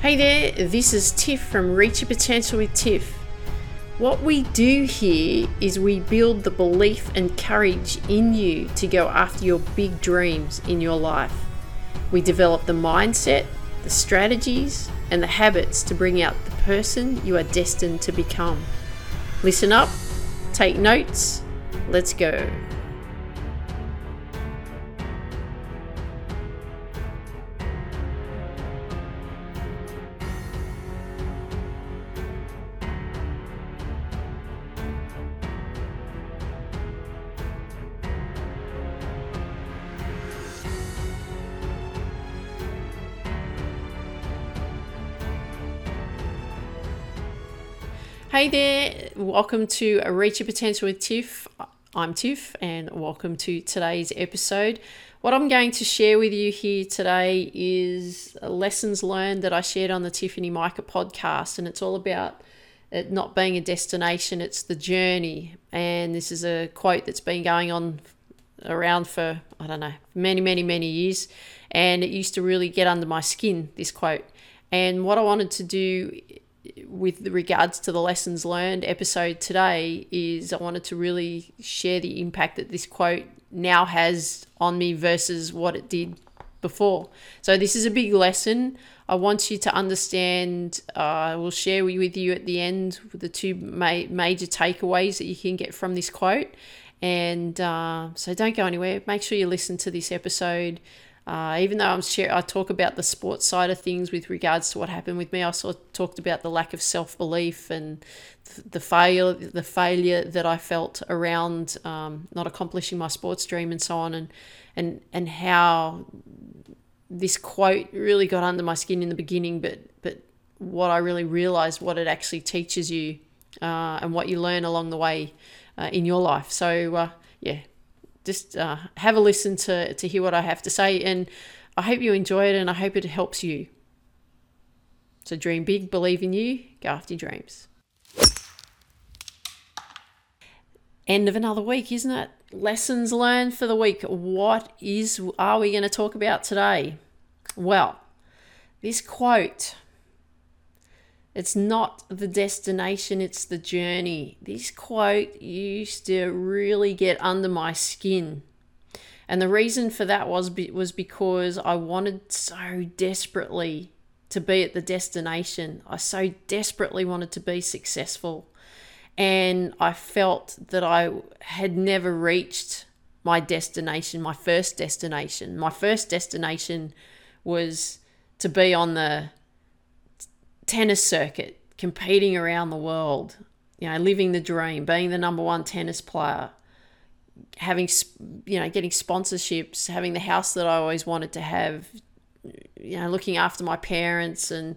Hey there, this is Tiff from Reach Your Potential with Tiff. What we do here is we build the belief and courage in you to go after your big dreams in your life. We develop the mindset, the strategies, and the habits to bring out the person you are destined to become. Listen up, take notes, let's go. Hey there, welcome to a Reach Your Potential with Tiff. I'm Tiff, and welcome to today's episode. What I'm going to share with you here today is lessons learned that I shared on the Tiffany Micah podcast, and it's all about it not being a destination, it's the journey. And this is a quote that's been going on around for, I don't know, many, many, many years. And it used to really get under my skin, this quote. And what I wanted to do with regards to the lessons learned episode today is I wanted to really share the impact that this quote now has on me versus what it did before. So this is a big lesson. I want you to understand. Uh, I will share with you at the end the two ma- major takeaways that you can get from this quote. And uh, so don't go anywhere. Make sure you listen to this episode. Uh, even though I'm share, I talk about the sports side of things with regards to what happened with me, I also talked about the lack of self belief and the fail the failure that I felt around um, not accomplishing my sports dream and so on, and and and how this quote really got under my skin in the beginning, but but what I really realized what it actually teaches you uh, and what you learn along the way uh, in your life. So uh, yeah, just uh, have a listen to, to hear what I have to say. And I hope you enjoy it and I hope it helps you. So dream big, believe in you, go after your dreams. End of another week, isn't it? Lessons learned for the week. What is are we going to talk about today? Well, this quote it's not the destination, it's the journey. This quote used to really get under my skin. And the reason for that was was because I wanted so desperately to be at the destination. I so desperately wanted to be successful. And I felt that I had never reached my destination, my first destination. My first destination was to be on the tennis circuit, competing around the world, you know, living the dream, being the number one tennis player, having, you know, getting sponsorships, having the house that I always wanted to have, you know, looking after my parents and,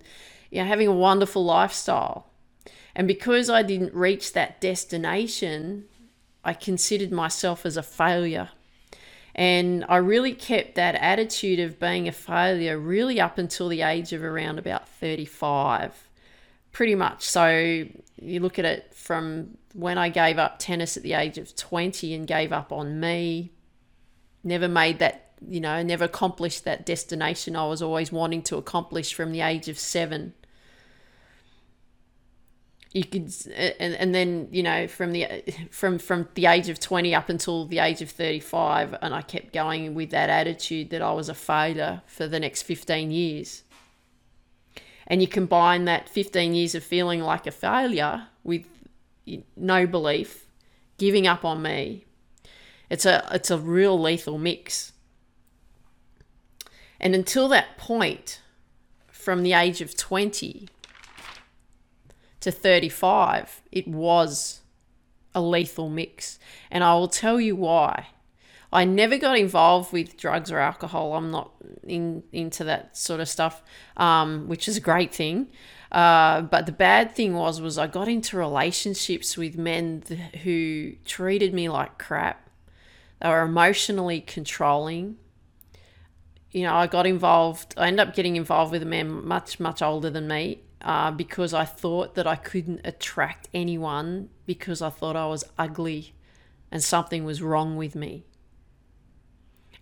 you know, having a wonderful lifestyle. And because I didn't reach that destination, I considered myself as a failure. And I really kept that attitude of being a failure really up until the age of around about 35. Pretty much. So you look at it from when I gave up tennis at the age of 20 and gave up on me, never made that, you know, never accomplished that destination I was always wanting to accomplish from the age of seven you could and, and then you know from the from from the age of 20 up until the age of 35 and i kept going with that attitude that i was a failure for the next 15 years. And you combine that 15 years of feeling like a failure with no belief giving up on me. It's a it's a real lethal mix. And until that point from the age of 20 to 35, it was a lethal mix. And I will tell you why. I never got involved with drugs or alcohol. I'm not in, into that sort of stuff, um, which is a great thing. Uh, but the bad thing was, was I got into relationships with men th- who treated me like crap. They were emotionally controlling. You know, I got involved. I ended up getting involved with a man much, much older than me, uh, because I thought that I couldn't attract anyone because I thought I was ugly and something was wrong with me.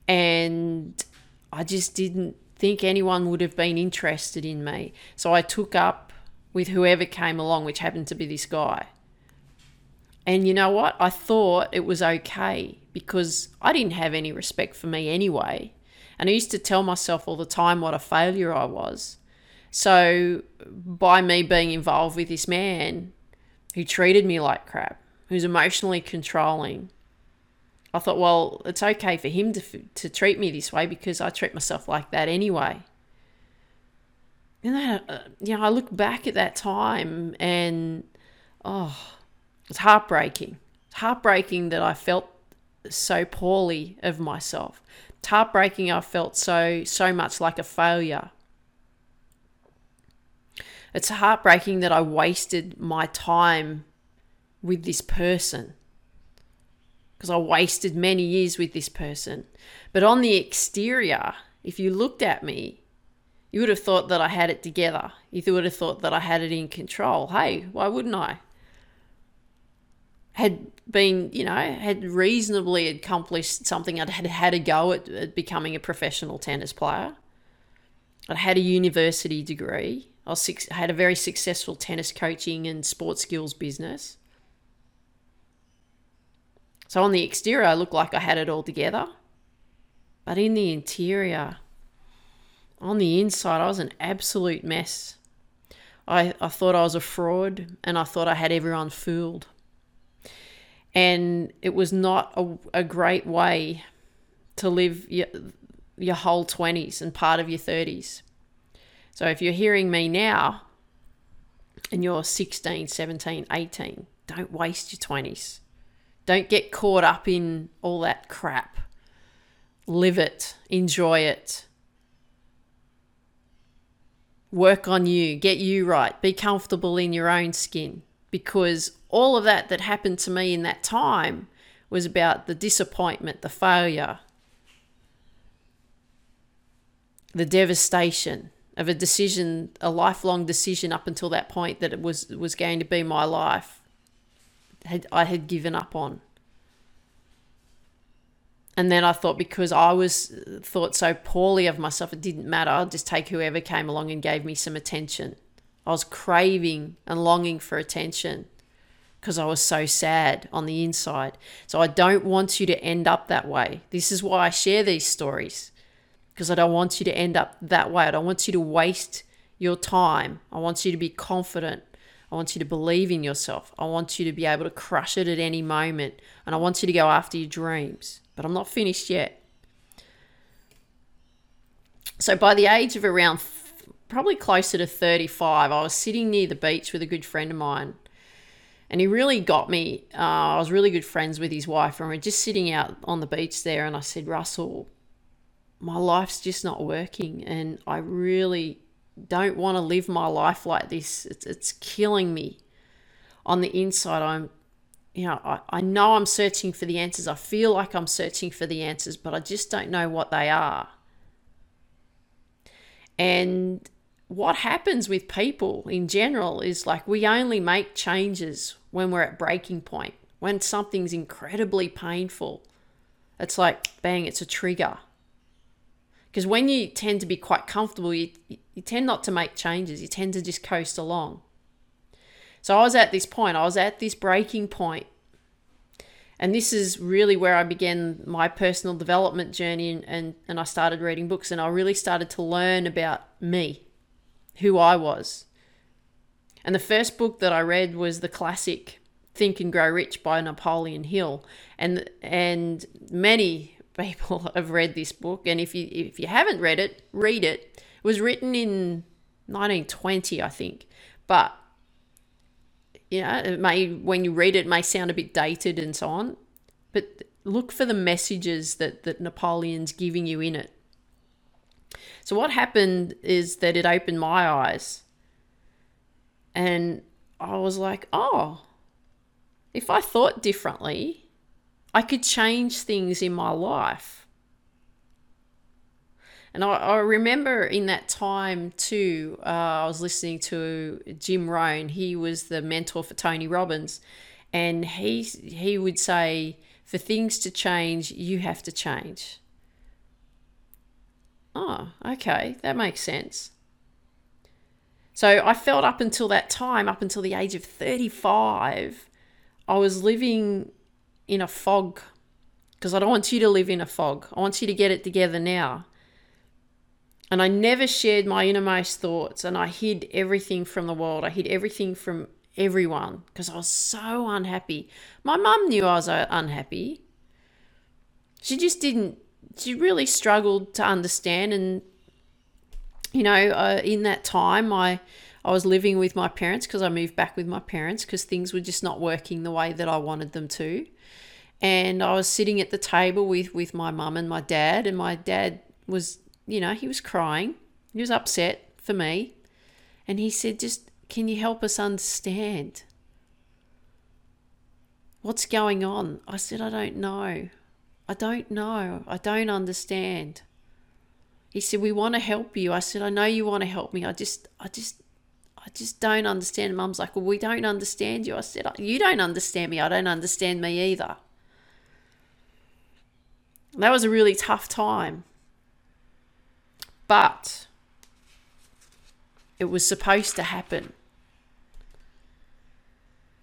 And I just didn't think anyone would have been interested in me. So I took up with whoever came along, which happened to be this guy. And you know what? I thought it was okay because I didn't have any respect for me anyway. And I used to tell myself all the time what a failure I was. So, by me being involved with this man who treated me like crap, who's emotionally controlling, I thought, well, it's okay for him to, to treat me this way because I treat myself like that anyway. And then, uh, you know, I look back at that time and, oh, it's heartbreaking. It's heartbreaking that I felt so poorly of myself. It's heartbreaking I felt so so much like a failure. It's heartbreaking that I wasted my time with this person. Because I wasted many years with this person. But on the exterior, if you looked at me, you would have thought that I had it together. You would have thought that I had it in control. Hey, why wouldn't I? had been, you know, had reasonably accomplished something. I'd had had a go at, at becoming a professional tennis player. I'd had a university degree. I six, had a very successful tennis coaching and sports skills business. So on the exterior, I looked like I had it all together. But in the interior, on the inside, I was an absolute mess. I, I thought I was a fraud and I thought I had everyone fooled and it was not a, a great way to live your, your whole 20s and part of your 30s. So if you're hearing me now and you're 16, 17, 18, don't waste your 20s. Don't get caught up in all that crap. Live it, enjoy it. Work on you, get you right, be comfortable in your own skin because all of that that happened to me in that time was about the disappointment, the failure, the devastation of a decision, a lifelong decision up until that point that it was was going to be my life. Had I had given up on. And then I thought because I was uh, thought so poorly of myself, it didn't matter. I'll just take whoever came along and gave me some attention. I was craving and longing for attention because I was so sad on the inside. So I don't want you to end up that way. This is why I share these stories because I don't want you to end up that way. I don't want you to waste your time. I want you to be confident. I want you to believe in yourself. I want you to be able to crush it at any moment. And I want you to go after your dreams. But I'm not finished yet. So by the age of around probably closer to 35, I was sitting near the beach with a good friend of mine. And he really got me. Uh, I was really good friends with his wife, and we are just sitting out on the beach there. And I said, Russell, my life's just not working, and I really don't want to live my life like this. It's, it's killing me. On the inside, I'm, you know, I, I know I'm searching for the answers. I feel like I'm searching for the answers, but I just don't know what they are. And what happens with people in general is like we only make changes when we're at breaking point, when something's incredibly painful. It's like, bang, it's a trigger. Because when you tend to be quite comfortable, you, you tend not to make changes, you tend to just coast along. So I was at this point, I was at this breaking point. And this is really where I began my personal development journey and, and, and I started reading books and I really started to learn about me who I was. And the first book that I read was the classic Think and Grow Rich by Napoleon Hill. And and many people have read this book and if you if you haven't read it, read it. It was written in 1920, I think. But know, it may when you read it, it may sound a bit dated and so on. But look for the messages that, that Napoleon's giving you in it. So what happened is that it opened my eyes. And I was like, oh, if I thought differently, I could change things in my life. And I, I remember in that time too, uh, I was listening to Jim Rohn. He was the mentor for Tony Robbins. And he, he would say, for things to change, you have to change. oh, okay, that makes sense. So I felt up until that time, up until the age of 35, I was living in a fog because I don't want you to live in a fog. I want you to get it together now. And I never shared my innermost thoughts and I hid everything from the world. I hid everything from everyone because I was so unhappy. My mum knew I was uh, unhappy. She just didn't, she really struggled to understand. And, you know, uh, in that time, I, I was living with my parents because I moved back with my parents because things were just not working the way that I wanted them to. And I was sitting at the table with, with my mum and my dad, and my dad was you know, he was crying. He was upset for me. And he said, Just, can you help us understand? What's going on? I said, I don't know. I don't know. I don't understand. He said, We want to help you. I said, I know you want to help me. I just, I just, I just don't understand. Mum's like, Well, we don't understand you. I said, oh, You don't understand me. I don't understand me either. That was a really tough time. But it was supposed to happen.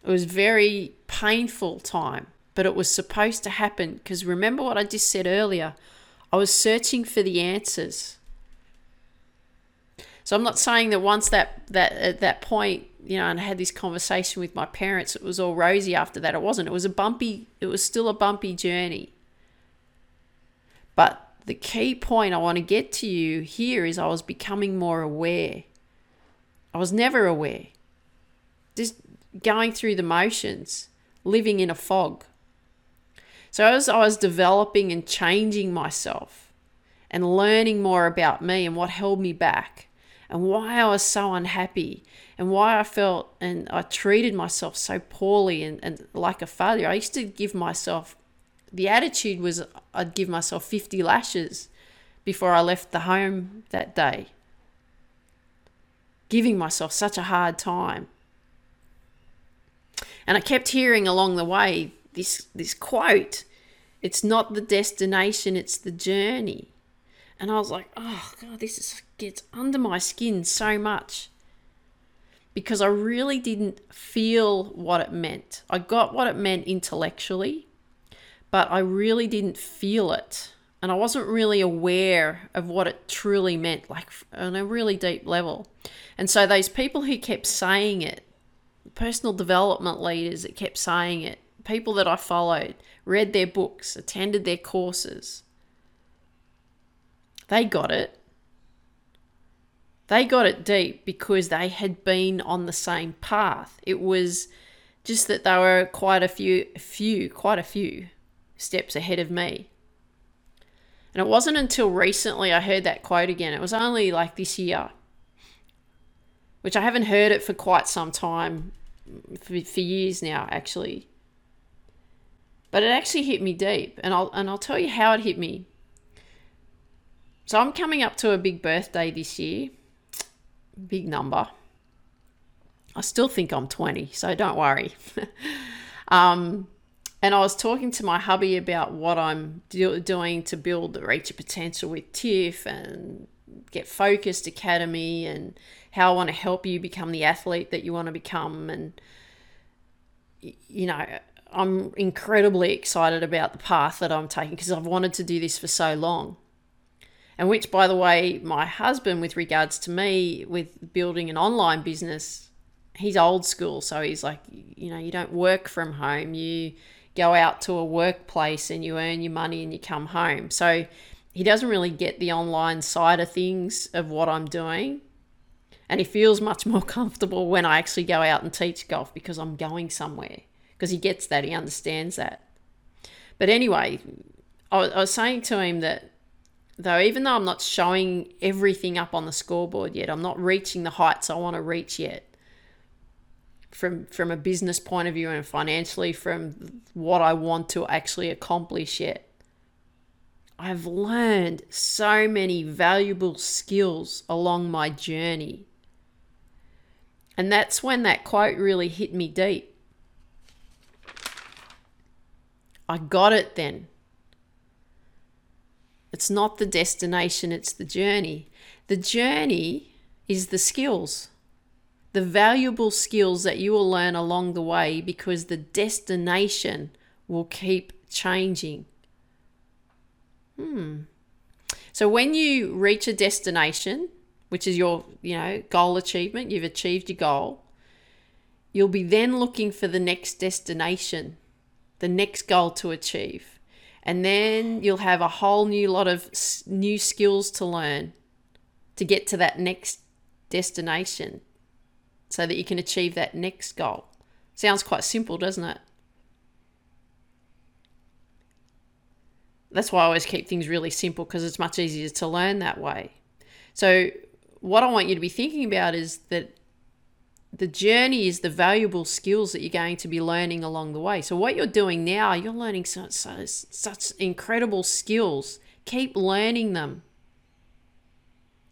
It was very painful time, but it was supposed to happen because remember what I just said earlier? I was searching for the answers. So I'm not saying that once that that at that point, you know, and I had this conversation with my parents, it was all rosy after that. It wasn't. It was a bumpy. It was still a bumpy journey. But the key point I want to get to you here is I was becoming more aware. I was never aware. Just going through the motions, living in a fog. So as I was developing and changing myself and learning more about me and what held me back and why I was so unhappy and why I felt and I treated myself so poorly and, and like a failure, I used to give myself the attitude was I'd give myself 50 lashes before I left the home that day. Giving myself such a hard time. And I kept hearing along the way this this quote, it's not the destination, it's the journey. And I was like, oh god, this is, gets under my skin so much. Because I really didn't feel what it meant. I got what it meant intellectually, but I really didn't feel it. And I wasn't really aware of what it truly meant, like on a really deep level. And so, those people who kept saying it, personal development leaders that kept saying it, people that I followed, read their books, attended their courses, they got it. They got it deep because they had been on the same path. It was just that they were quite a few, few, quite a few steps ahead of me. And it wasn't until recently I heard that quote again. It was only like this year, which I haven't heard it for quite some time, for, for years now, actually. But it actually hit me deep, and I'll and I'll tell you how it hit me. So I'm coming up to a big birthday this year, big number. I still think I'm 20, so don't worry. um, and I was talking to my hubby about what I'm do- doing to build the Reach Your Potential with Tiff and Get Focused Academy and how I want to help you become the athlete that you want to become. And, you know, I'm incredibly excited about the path that I'm taking because I've wanted to do this for so long. And which, by the way, my husband, with regards to me, with building an online business, he's old school. So he's like, you know, you don't work from home. You go out to a workplace and you earn your money and you come home. So he doesn't really get the online side of things of what I'm doing. And he feels much more comfortable when I actually go out and teach golf because I'm going somewhere. Because he gets that, he understands that. But anyway, I was saying to him that though, even though I'm not showing everything up on the scoreboard yet, I'm not reaching the heights I want to reach yet from from a business point of view and financially from what I want to actually accomplish yet. I've learned so many valuable skills along my journey. And that's when that quote really hit me deep. I got it then. It's not the destination, it's the journey. The journey is the skills, the valuable skills that you will learn along the way because the destination will keep changing. Hmm. So when you reach a destination, which is your, you know, goal achievement, you've achieved your goal, you'll be then looking for the next destination, the next goal to achieve. And then you'll have a whole new lot of new skills to learn to get to that next destination so that you can achieve that next goal. Sounds quite simple, doesn't it? That's why I always keep things really simple because it's much easier to learn that way. So, what I want you to be thinking about is that the journey is the valuable skills that you're going to be learning along the way. So, what you're doing now, you're learning such, such, such incredible skills. Keep learning them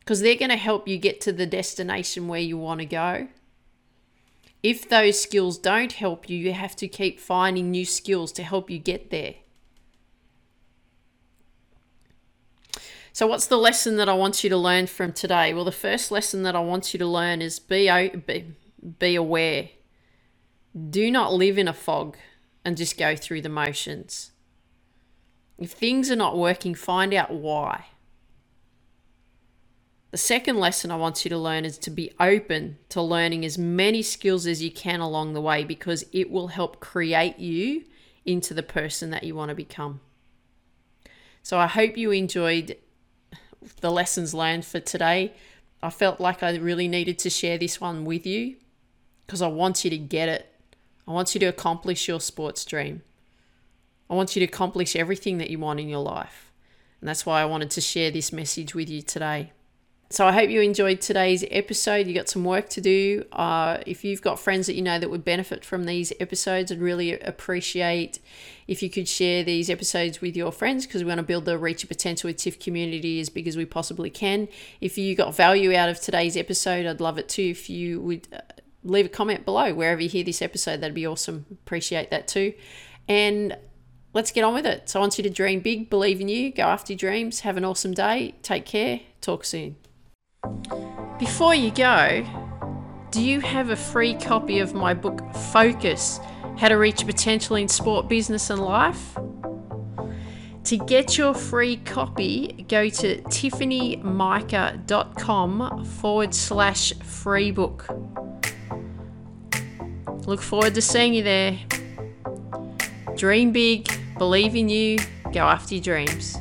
because they're going to help you get to the destination where you want to go. If those skills don't help you, you have to keep finding new skills to help you get there. So, what's the lesson that I want you to learn from today? Well, the first lesson that I want you to learn is be, be, be aware. Do not live in a fog and just go through the motions. If things are not working, find out why. The second lesson I want you to learn is to be open to learning as many skills as you can along the way because it will help create you into the person that you want to become. So I hope you enjoyed the lessons learned for today. I felt like I really needed to share this one with you because I want you to get it. I want you to accomplish your sports dream. I want you to accomplish everything that you want in your life. And that's why I wanted to share this message with you today. So I hope you enjoyed today's episode. You got some work to do. Uh, if you've got friends that you know that would benefit from these episodes, I'd really appreciate if you could share these episodes with your friends because we want to build the Reach Your Potential with Tiff community as big as we possibly can. If you got value out of today's episode, I'd love it too. If you would uh, leave a comment below wherever you hear this episode, that'd be awesome. Appreciate that too. And let's get on with it. So I want you to dream big, believe in you, go after your dreams, have an awesome day, take care, talk soon. Before you go, do you have a free copy of my book Focus How to Reach Potential in Sport, Business, and Life? To get your free copy, go to tiffanymica.com forward slash free book. Look forward to seeing you there. Dream big, believe in you, go after your dreams.